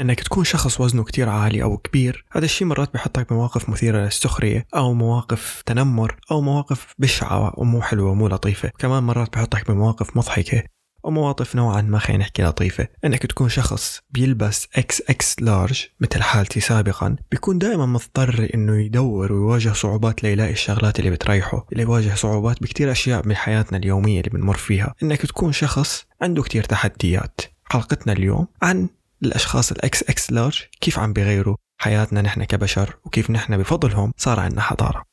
إنك تكون شخص وزنه كتير عالي أو كبير هذا الشيء مرات بحطك بمواقف مثيرة للسخرية أو مواقف تنمر أو مواقف بشعة ومو حلوة ومو لطيفة. كمان مرات بحطك بمواقف مضحكة ومواقف نوعا ما خلينا نحكي لطيفة. إنك تكون شخص بيلبس إكس إكس لارج مثل حالتي سابقا بيكون دائما مضطر إنه يدور ويواجه صعوبات ليلاقي الشغلات اللي بتريحه اللي يواجه صعوبات بكتير أشياء من حياتنا اليومية اللي بنمر فيها. إنك تكون شخص عنده كتير تحديات. حلقتنا اليوم عن الأشخاص الاكس إكس لارج كيف عم بيغيروا حياتنا نحن كبشر وكيف نحن بفضلهم صار عندنا حضارة.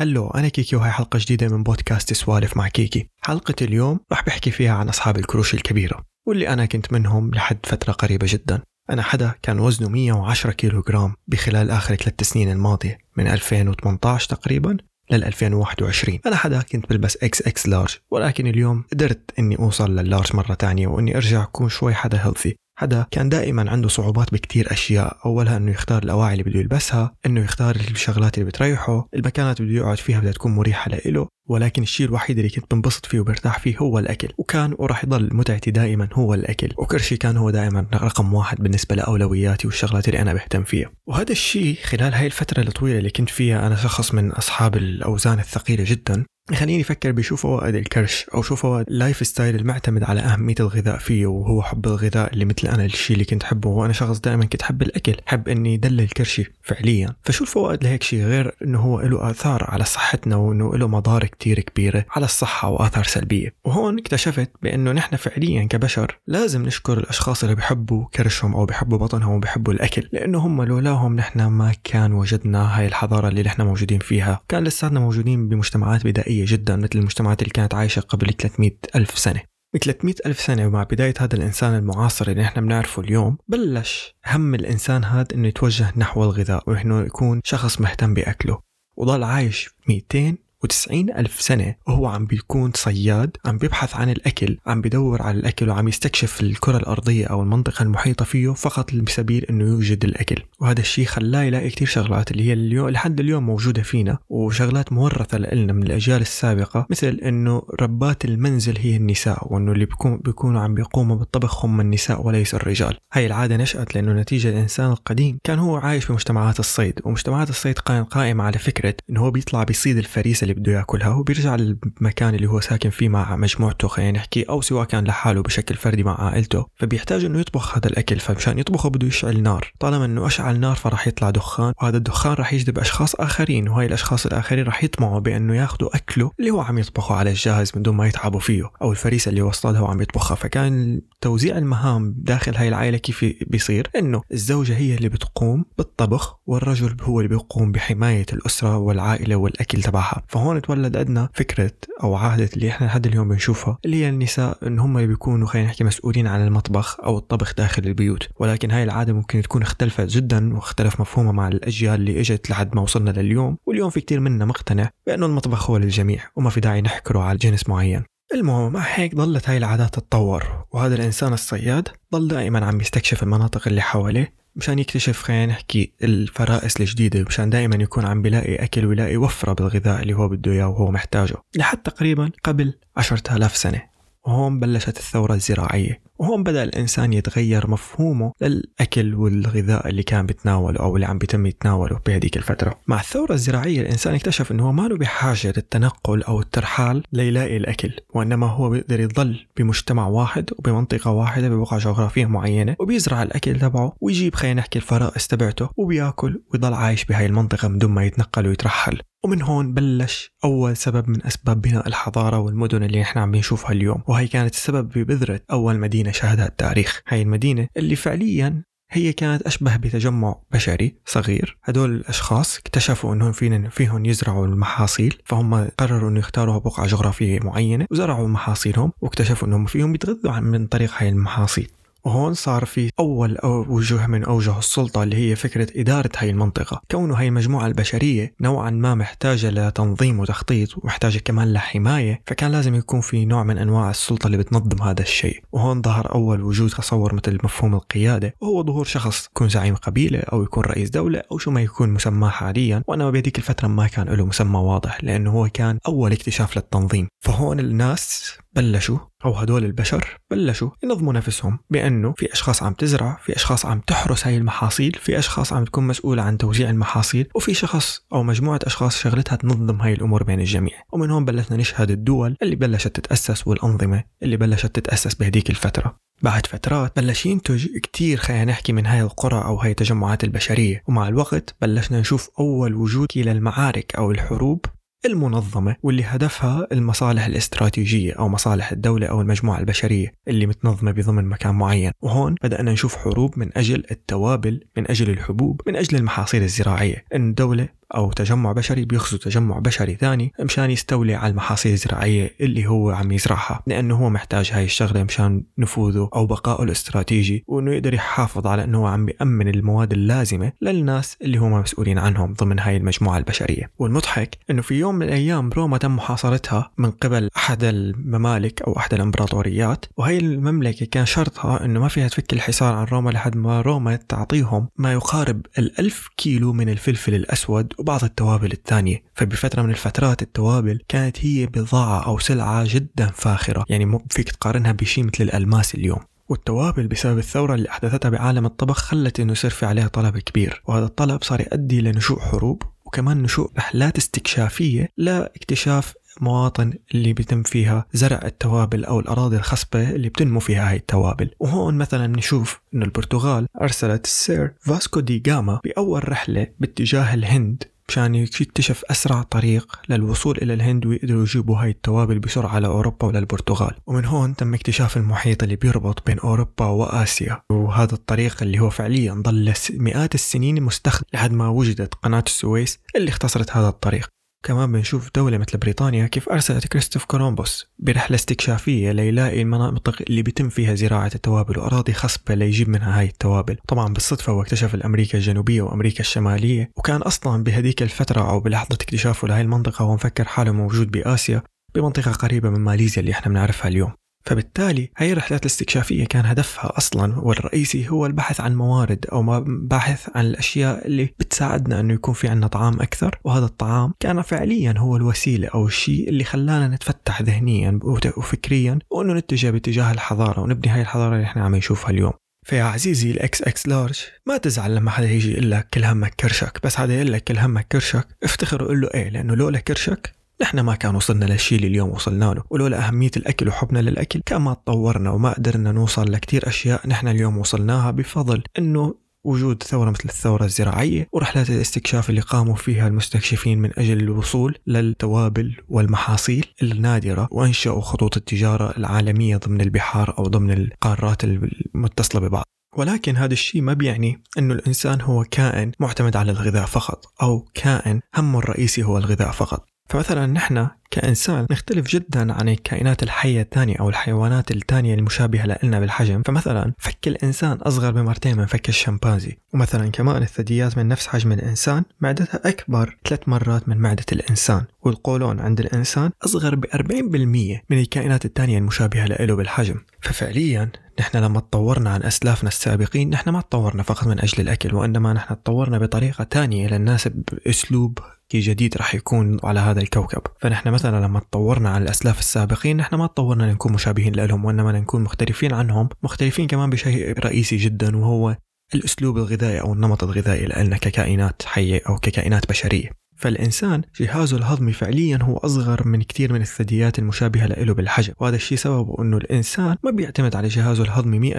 hello أنا كيكي وهي حلقة جديدة من بودكاست سوالف مع كيكي. حلقة اليوم رح بحكي فيها عن أصحاب الكروش الكبيرة واللي أنا كنت منهم لحد فترة قريبة جدا. أنا حدا كان وزنه 110 كيلو جرام بخلال آخر ثلاث سنين الماضية من 2018 تقريبا لل 2021 أنا حدا كنت بلبس إكس إكس لارج ولكن اليوم قدرت إني أوصل لل large مرة تانية وإني أرجع أكون شوي حدا healthy حدا كان دائما عنده صعوبات بكتير أشياء. أولها إنه يختار الأواعي اللي بده يلبسها إنه يختار الشغلات اللي بتريحه المكانات اللي بده يقعد فيها بدها تكون مريحة لإله ولكن الشيء الوحيد اللي كنت بنبسط فيه وبرتاح فيه هو الأكل. وكان وراح يضل متعتي دائما هو الأكل. وكرشي كان هو دائما رقم واحد بالنسبة لأولوياتي والشغلات اللي أنا بهتم فيها. وهذا الشيء خلال هاي الفترة الطويلة اللي كنت فيها أنا شخص من أصحاب الأوزان الثقيلة جدا خليني أفكر بشوف فوائد الكرش أو شوف فوائد ال lifestyle المعتمد على أهمية الغذاء فيه وهو حب الغذاء اللي مثل أنا الشيء اللي كنت حبه وأنا شخص دائما كنت حب الأكل حب إني دلل كرشي فعليا. فشو الفوائد لهيك شيء غير إنه هو له آثار على صحتنا وإنه له مضار كتير كبيره على الصحة وآثار سلبية. وهون اكتشفت بأنه نحن فعليا كبشر لازم نشكر الأشخاص اللي بيحبوا كرشهم أو بيحبوا بطنهم وبيحبوا الأكل لأنه هم لولاهم نحن ما كان وجدنا هاي الحضارة اللي نحن موجودين فيها. كان لساتنا موجودين بمجتمعات بدائية. جدا مثل المجتمعات اللي كانت عايشة قبل 300 ألف سنة. ب 300 ألف سنة ومع بداية هذا الإنسان المعاصر اللي نحن بنعرفه اليوم بلش هم الإنسان هذا إنه يتوجه نحو الغذاء وإنه يكون شخص مهتم بأكله. وضل عايش 200 وتسعين ألف سنة وهو عم بيكون صياد عم بيبحث عن الأكل عم بدور على الأكل وعم يستكشف الكرة الأرضية أو المنطقة المحيطة فيه فقط بسبيل أنه يوجد الأكل. وهذا الشيء خلاه يلاقي كتير شغلات اللي هي اليوم لحد اليوم موجودة فينا وشغلات مورثة لنا من الأجيال السابقة مثل أنه ربات المنزل هي النساء وأنه اللي بيكون بيكونوا عم بيقوموا بالطبخ هم النساء وليس الرجال. هاي العادة نشأت لأنه نتيجة الإنسان القديم كان هو عايش في مجتمعات الصيد ومجتمعات الصيد قائمة على فكرة أنه هو بيطلع بيصيد الفريسة اللي بده ياكلها وبيرجع للمكان اللي هو ساكن فيه مع مجموعته خلينا نحكي أو سواء كان لحاله بشكل فردي مع عائلته. فبيحتاج إنه يطبخ هذا الأكل فمشان يطبخه بده يشعل نار. طالما إنه أشعل نار فراح يطلع دخان وهذا الدخان راح يجذب أشخاص آخرين وهي الأشخاص الآخرين راح يطمعوا بإنه ياخذوا أكله اللي هو عم يطبخه على الجاهز من دون ما يتعبوا فيه أو الفريسة اللي هو اصطادها وعم يطبخها. فكان توزيع المهام داخل هاي العائلة كيف بيصير؟ إنه الزوجة هي اللي بتقوم بالطبخ والرجل هو اللي بيقوم بحماية الأسرة والعائلة والأكل تبعها. فهون تولد عندنا فكرة أو عاده اللي إحنا لحد اليوم بنشوفها اللي هي النساء إن هم بيكونوا خلينا نحكي مسؤولين عن المطبخ أو الطبخ داخل البيوت. ولكن هاي العادة ممكن تكون اختلفت جدا واختلف مفهومها مع الأجيال اللي إجت لحد ما وصلنا لليوم. واليوم في كتير منا مقتنع بأنه المطبخ هو للجميع وما في داعي نحكره على جنس معين. المهم مع هيك ضلت هاي العادات تتطور وهذا الإنسان الصياد ضل دائما عم يستكشف المناطق اللي حواليه مشان يكتشف خلينا نحكي الفرائس الجديدة مشان دائما يكون عم بيلاقي أكل ويلاقي وفرة بالغذاء اللي هو بده إياه وهو محتاجه. لحد تقريبا قبل عشرة آلاف سنة وهون بلشت الثورة الزراعية. وهون بدأ الإنسان يتغير مفهومه للأكل والغذاء اللي كان بيتناوله أو اللي عم بيتم يتناوله بهذيك الفترة. مع الثورة الزراعية الإنسان اكتشف أنه ما له بحاجة للتنقل أو الترحال ليلاقي الأكل وإنما هو بيقدر يضل بمجتمع واحد وبمنطقة واحدة ببقعة جغرافية معينة وبيزرع الأكل تبعه ويجيب خلينا نحكي الفرائس تبعته وبيأكل ويضل عايش بهاي المنطقة من دون ما يتنقل ويترحل. ومن هون بلش أول سبب من أسباب بناء الحضارة والمدن اللي نحن عم بنشوفها اليوم وهي كانت السبب ببذرة أول مدينة شهدها التاريخ. هاي المدينة اللي فعليا هي كانت أشبه بتجمع بشري صغير. هدول الأشخاص اكتشفوا أنهم فين فيهم يزرعوا المحاصيل فهم قرروا أنه يختاروا بقعة جغرافية معينة وزرعوا محاصيلهم واكتشفوا أنهم فيهم يتغذوا من طريق هاي المحاصيل. وهون صار في أول أو وجه من أوجه السلطة اللي هي فكرة إدارة هاي المنطقة. كونه هاي المجموعة البشرية نوعا ما محتاجة لتنظيم وتخطيط ومحتاجة كمان لحماية فكان لازم يكون في نوع من أنواع السلطة اللي بتنظم هذا الشيء. وهون ظهر أول وجود تصور مثل مفهوم القيادة وهو ظهور شخص يكون زعيم قبيلة أو يكون رئيس دولة أو شو ما يكون مسماه حاليا. وأنا بهذيك الفترة ما كان له مسمى واضح لأنه هو كان أول اكتشاف للتنظيم. فهون الناس بلشوا أو هدول البشر بلشوا ينظموا نفسهم بأنه في أشخاص عم تزرع في أشخاص عم تحرس هاي المحاصيل في أشخاص عم تكون مسؤولة عن توزيع المحاصيل وفي شخص أو مجموعة أشخاص شغلتها تنظم هاي الأمور بين الجميع. ومن هون بلشنا نشهد الدول اللي بلشت تتأسس والأنظمة اللي بلشت تتأسس بهديك الفترة. بعد فترات بلش ينتج كتير خلينا نحكي من هاي القرى أو هاي التجمعات البشرية. ومع الوقت بلشنا نشوف أول وجود للمعارك أو الحروب المنظمة واللي هدفها المصالح الاستراتيجية أو مصالح الدولة أو المجموعة البشرية اللي متنظمة بضمن مكان معين. وهون بدأنا نشوف حروب من أجل التوابل من أجل الحبوب من أجل المحاصيل الزراعية. إن الدولة أو تجمع بشري بيغزو تجمع بشري ثاني مشان يستولي على المحاصيل الزراعية اللي هو عم يزرعها لأنه هو محتاج هاي الشغلة مشان نفوذه أو بقائه الاستراتيجي وإنه يقدر يحافظ على إنه هو عم بيأمن المواد اللازمة للناس اللي هم مسؤولين عنهم ضمن هاي المجموعة البشرية. والمضحك إنه في يوم من الأيام روما تم محاصرتها من قبل أحد الممالك أو أحد الإمبراطوريات وهي المملكة كان شرطها إنه ما فيها تفك الحصار عن روما لحد ما روما تعطيهم ما يقارب الألف كيلو من الفلفل الأسود وبعض التوابل الثانية. فبفترة من الفترات التوابل كانت هي بضاعة أو سلعة جدا فاخرة. يعني مو فيك تقارنها بشيء مثل الألماس اليوم. والتوابل بسبب الثورة اللي أحدثتها بعالم الطبخ خلت إنه يصير في عليها طلب كبير. وهذا الطلب صار يؤدي لنشوء حروب وكمان نشوء رحلات استكشافية لاكتشاف مواطن اللي بيتم فيها زرع التوابل أو الأراضي الخصبة اللي بتنمو فيها هاي التوابل. وهون مثلا نشوف أن البرتغال أرسلت السير فاسكو دي جاما بأول رحلة باتجاه الهند مشان يكتشف أسرع طريق للوصول إلى الهند ويقدروا يجيبوا هاي التوابل بسرعة لأوروبا وللبرتغال. ومن هون تم اكتشاف المحيط اللي بيربط بين أوروبا وآسيا. وهذا الطريق اللي هو فعليا ظل مئات السنين مستخدم لحد ما وجدت قناة السويس اللي اختصرت هذا الطريق. كمان بنشوف دولة مثل بريطانيا كيف أرسلت كريستوف كولومبوس برحلة استكشافية ليلاقي المناطق اللي بيتم فيها زراعة التوابل وأراضي خصبة ليجيب منها هاي التوابل. طبعا بالصدفة هو اكتشف الأمريكا الجنوبية وأمريكا الشمالية وكان أصلا بهديك الفترة أو بلحظة اكتشافه لهي المنطقة هو مفكر حاله موجود بآسيا بمنطقة قريبة من ماليزيا اللي إحنا بنعرفها اليوم. فبالتالي هي الرحلات الاستكشافية كان هدفها أصلا والرئيسي هو البحث عن موارد أو بحث عن الأشياء اللي بتساعدنا أنه يكون في عنا طعام أكثر. وهذا الطعام كان فعليا هو الوسيلة أو الشيء اللي خلانا نتفتح ذهنيا وفكريا وأنه نتجه باتجاه الحضارة ونبني هاي الحضارة اللي إحنا عم نشوفها اليوم. فيا عزيزي الاكس إكس لارج ما تزعل لما حدا يجي يقول لك كل همك كرشك بس حدا يقول لك كل همك كرشك افتخر وقول له إيه لأنه لولا كرشك نحن ما كان وصلنا للشيء اللي اليوم وصلنا له ولولا أهمية الأكل وحبنا للأكل كان ما تطورنا وما قدرنا نوصل لكتير أشياء نحن اليوم وصلناها بفضل أنه وجود ثورة مثل الثورة الزراعية ورحلات الاستكشاف اللي قاموا فيها المستكشفين من أجل الوصول للتوابل والمحاصيل النادرة وأنشأوا خطوط التجارة العالمية ضمن البحار أو ضمن القارات المتصلة ببعض. ولكن هذا الشيء ما بيعني إنه الإنسان هو كائن معتمد على الغذاء فقط أو كائن همه الرئيسي هو الغذاء فقط. فمثلا نحن كإنسان نختلف جدا عن الكائنات الحية الثانية أو الحيوانات الثانية المشابهة لنا بالحجم. فمثلا فك الإنسان أصغر بمرتين من فك الشمبانزي ومثلا كمان الثدييات من نفس حجم الإنسان معدتها أكبر ثلاث مرات من معدة الإنسان. والقولون عند الإنسان أصغر ب 40% من الكائنات الثانية المشابهة له بالحجم. ففعليا نحن لما تطورنا عن أسلافنا السابقين نحن ما تطورنا فقط من أجل الأكل وإنما نحن تطورنا بطريقة تانية للناس بأسلوب جديد راح يكون على هذا الكوكب. فنحن مثلا لما تطورنا عن الأسلاف السابقين نحن ما تطورنا لنكون مشابهين لهم وإنما نكون مختلفين عنهم مختلفين كمان بشيء رئيسي جدا وهو الأسلوب الغذائي أو النمط الغذائي لنا ككائنات حية أو ككائنات بشرية. فالإنسان جهازه الهضمي فعليا هو أصغر من كثير من الثدييات المشابهة له بالحجم. وهذا الشيء سببه أنه الإنسان ما بيعتمد على جهازه الهضمي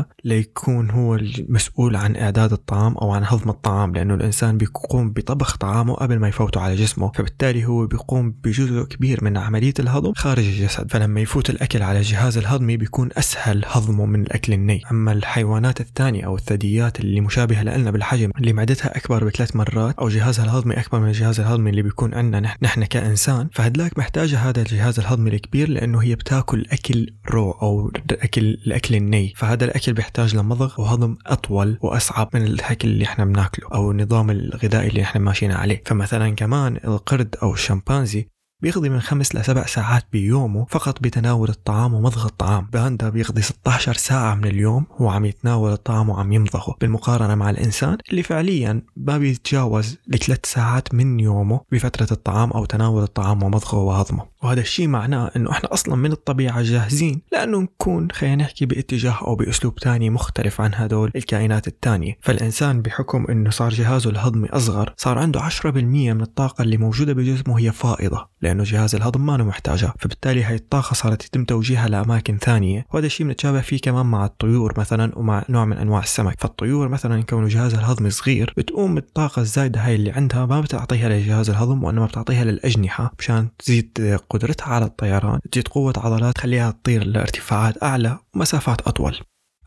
100% ليكون هو المسؤول عن إعداد الطعام أو عن هضم الطعام لأنه الإنسان بيقوم بطبخ طعامه قبل ما يفوته على جسمه. فبالتالي هو بيقوم بجزء كبير من عملية الهضم خارج الجسد. فلما يفوت الأكل على الجهاز الهضمي بيكون أسهل هضمه من الأكل الني. أما الحيوانات الثانية أو الثدييات اللي مشابهة لنا بالحجم اللي معدتها أكبر بثلاث مرات أو جهازها الهضمي أكبر من الجهاز الهضمي اللي بيكون عندنا نحن كإنسان فهدلاك محتاجة هذا الجهاز الهضمي الكبير لأنه هي بتاكل أكل رو أو أكل الأكل الني. فهذا الأكل بيحتاج لمضغ وهضم أطول وأصعب من الأكل اللي إحنا بناكله أو النظام الغذائي اللي إحنا ماشيين عليه. فمثلا كمان القرد أو الشمبانزي بيقضي من خمس لسبع ساعات بيومه فقط بتناول الطعام ومضغ الطعام. باندا بيقضي 16 ساعة من اليوم هو عم يتناول الطعام وعم يمضغه. بالمقارنة مع الإنسان اللي فعليا ما بيتجاوز لثلاث ساعات من يومه بفترة الطعام أو تناول الطعام ومضغه وهضمه. وهذا الشيء معناه إنه إحنا أصلا من الطبيعة جاهزين لأنه نكون خلينا نحكي باتجاه أو بأسلوب تاني مختلف عن هدول الكائنات التانية. فالإنسان بحكم إنه صار جهازه الهضمي أصغر صار عنده 10% من الطاقة اللي موجودة بجسمه هي فائضة لأنه جهاز الهضم ما محتاجها. فبالتالي هاي الطاقة صارت يتم توجيهها لأماكن ثانية. وهذا الشيء بنتشابه فيه كمان مع الطيور مثلا ومع نوع من أنواع السمك. فالطيور مثلا كونه جهازها الهضمي صغير بتقوم بالطاقة الزايدة هاي اللي عندها ما بتعطيها لجهاز الهضم وإنما بتعطيها للأجنحة مشان تزيد قدرتها على الطيران تزيد قوة عضلات تخليها تطير لارتفاعات أعلى ومسافات أطول.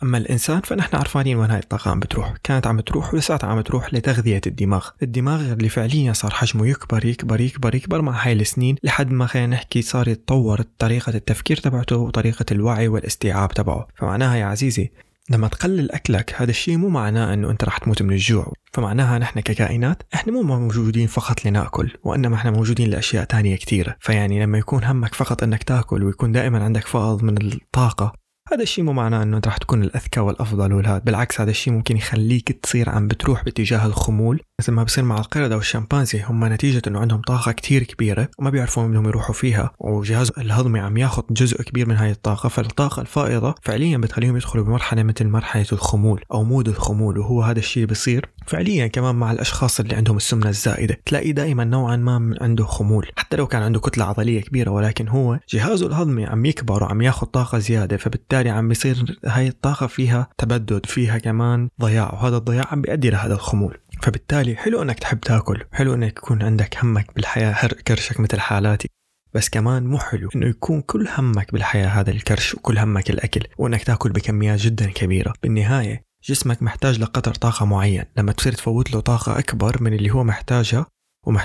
أما الإنسان فنحن عرفانين وين هاي عم بتروح. كانت عم تروح ولساتها عم تروح لتغذية الدماغ. الدماغ اللي فعليا صار حجمه يكبر يكبر يكبر يكبر مع هاي السنين لحد ما خلينا نحكي صار يتطور طريقة التفكير تبعته وطريقة الوعي والإستيعاب تبعه. فمعناها يا عزيزي لما تقلل أكلك هذا الشيء مو معناه إنه أنت رح تموت من الجوع. فمعناها نحن ككائنات إحنا مو موجودين فقط لنأكل وإنما إحنا موجودين لأشياء تانية كثيره فيعني لما يكون همك فقط إنك تأكل ويكون دائما عندك فائض من الطاقة هذا الشيء مو معناه إنه انت رح تكون الأذكى والأفضل والهاد بالعكس هذا الشيء ممكن يخليك تصير عم بتروح باتجاه الخمول. مثل ما بصير مع القردة والشمبانزي هم نتيجة إنه عندهم طاقة كتير كبيرة وما بيعرفوا انهم يروحوا فيها. وجهاز الهضمي عم ياخذ جزء كبير من هاي الطاقة. فالطاقة الفائضة فعليا بتخليهم يدخلوا بمرحلة مثل مرحلة الخمول أو مود الخمول وهو هذا الشيء بصير. فعليا كمان مع الأشخاص اللي عندهم السمنة الزائدة تلاقي دائما نوعا ما عنده خمول. حتى لو كان عنده كتلة عضلية كبيرة ولكن هو جهازه الهضمي عم يكبر وعم ياخذ طاقة زيادة فبالتالي عم بيصير هاي الطاقة فيها تبدد فيها كمان ضياع وهذا الضياع عم بيؤدي لهذا الخمول. فبالتالي حلو إنك تحب تاكل حلو إنك يكون عندك همك بالحياة كرشك مثل حالاتي. بس كمان مو حلو إنه يكون كل همك بالحياة هذا الكرش وكل همك الأكل وإنك تاكل بكميات جدا كبيرة. بالنهاية جسمك محتاج لقدر طاقة معين. لما تصير تفوت له طاقة أكبر من اللي هو محتاجها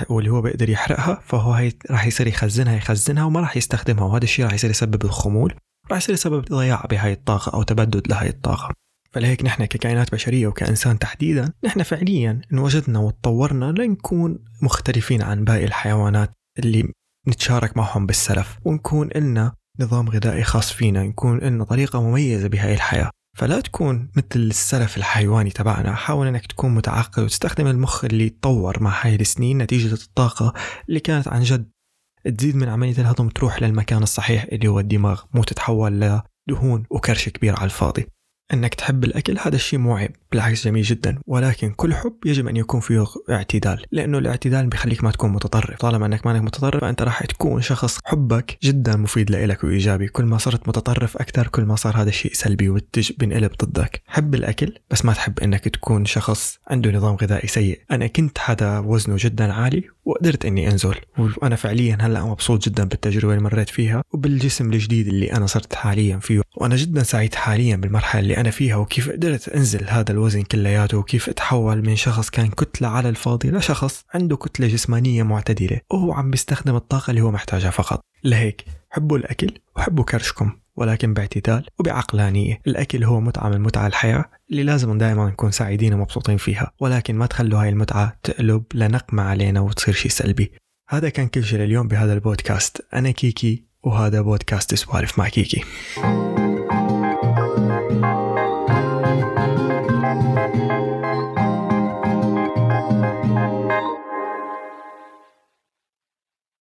واللي هو بيقدر يحرقها فهو هي راح يصير يخزنها يخزنها وما راح يستخدمها وهذا الشيء راح يصير يسبب الخمول. راح يصير سبب ضياع بهاي الطاقة أو تبدد لهاي الطاقة. فلهيك نحن ككائنات بشرية وكإنسان تحديدا نحن فعليا انوجدنا وتطورنا لنكون مختلفين عن باقي الحيوانات اللي نتشارك معهم بالسلف ونكون إلنا نظام غذائي خاص فينا نكون إلنا طريقة مميزة بهاي الحياة. فلا تكون مثل السلف الحيواني تبعنا حاول إنك تكون متعقل وتستخدم المخ اللي تطور مع هاي السنين نتيجة الطاقة اللي كانت عن جد تزيد من عملية الهضم تروح للمكان الصحيح اللي هو الدماغ مو تتحول لدهون وكرش كبير على الفاضي. إنك تحب الأكل هذا الشيء مو عيب. بالعكس جميل جدا ولكن كل حب يجب أن يكون فيه اعتدال لأنه الاعتدال بيخليك ما تكون متطرف. طالما أنك مانك متطرف فأنت راح تكون شخص حبك جدا مفيد لإلك وإيجابي. كل ما صرت متطرف أكثر كل ما صار هذا الشيء سلبي وبينقلب ضدك. حب الأكل؟ بس ما تحب أنك تكون شخص عنده نظام غذائي سيء. أنا كنت حدا وزنه جدا عالي وقدرت إني أنزل وأنا فعليا هلأ مبسوط جدا بالتجربة اللي مريت فيها وبالجسم الجديد اللي أنا صرت حاليا فيه. وأنا جدا سعيد حاليا بالمرحلة اللي أنا فيها وكيف قدرت أنزل هذا الوزن كلياته وكيف اتحول من شخص كان كتلة على الفاضي لشخص عنده كتلة جسمانية معتدلة. وهو عم بيستخدم الطاقة اللي هو محتاجها فقط. لهيك حبوا الأكل وحبوا كرشكم ولكن باعتدال وبعقلانية. الأكل هو متعة من متع الحياة اللي لازم دائما نكون سعيدين ومبسوطين فيها. ولكن ما تخلوا هاي المتعة تقلب لنقمة علينا وتصير شيء سلبي. هذا كان كل شيء لليوم بهذا البودكاست. أنا كيكي وهذا بودكاست سوالف مع كيكي.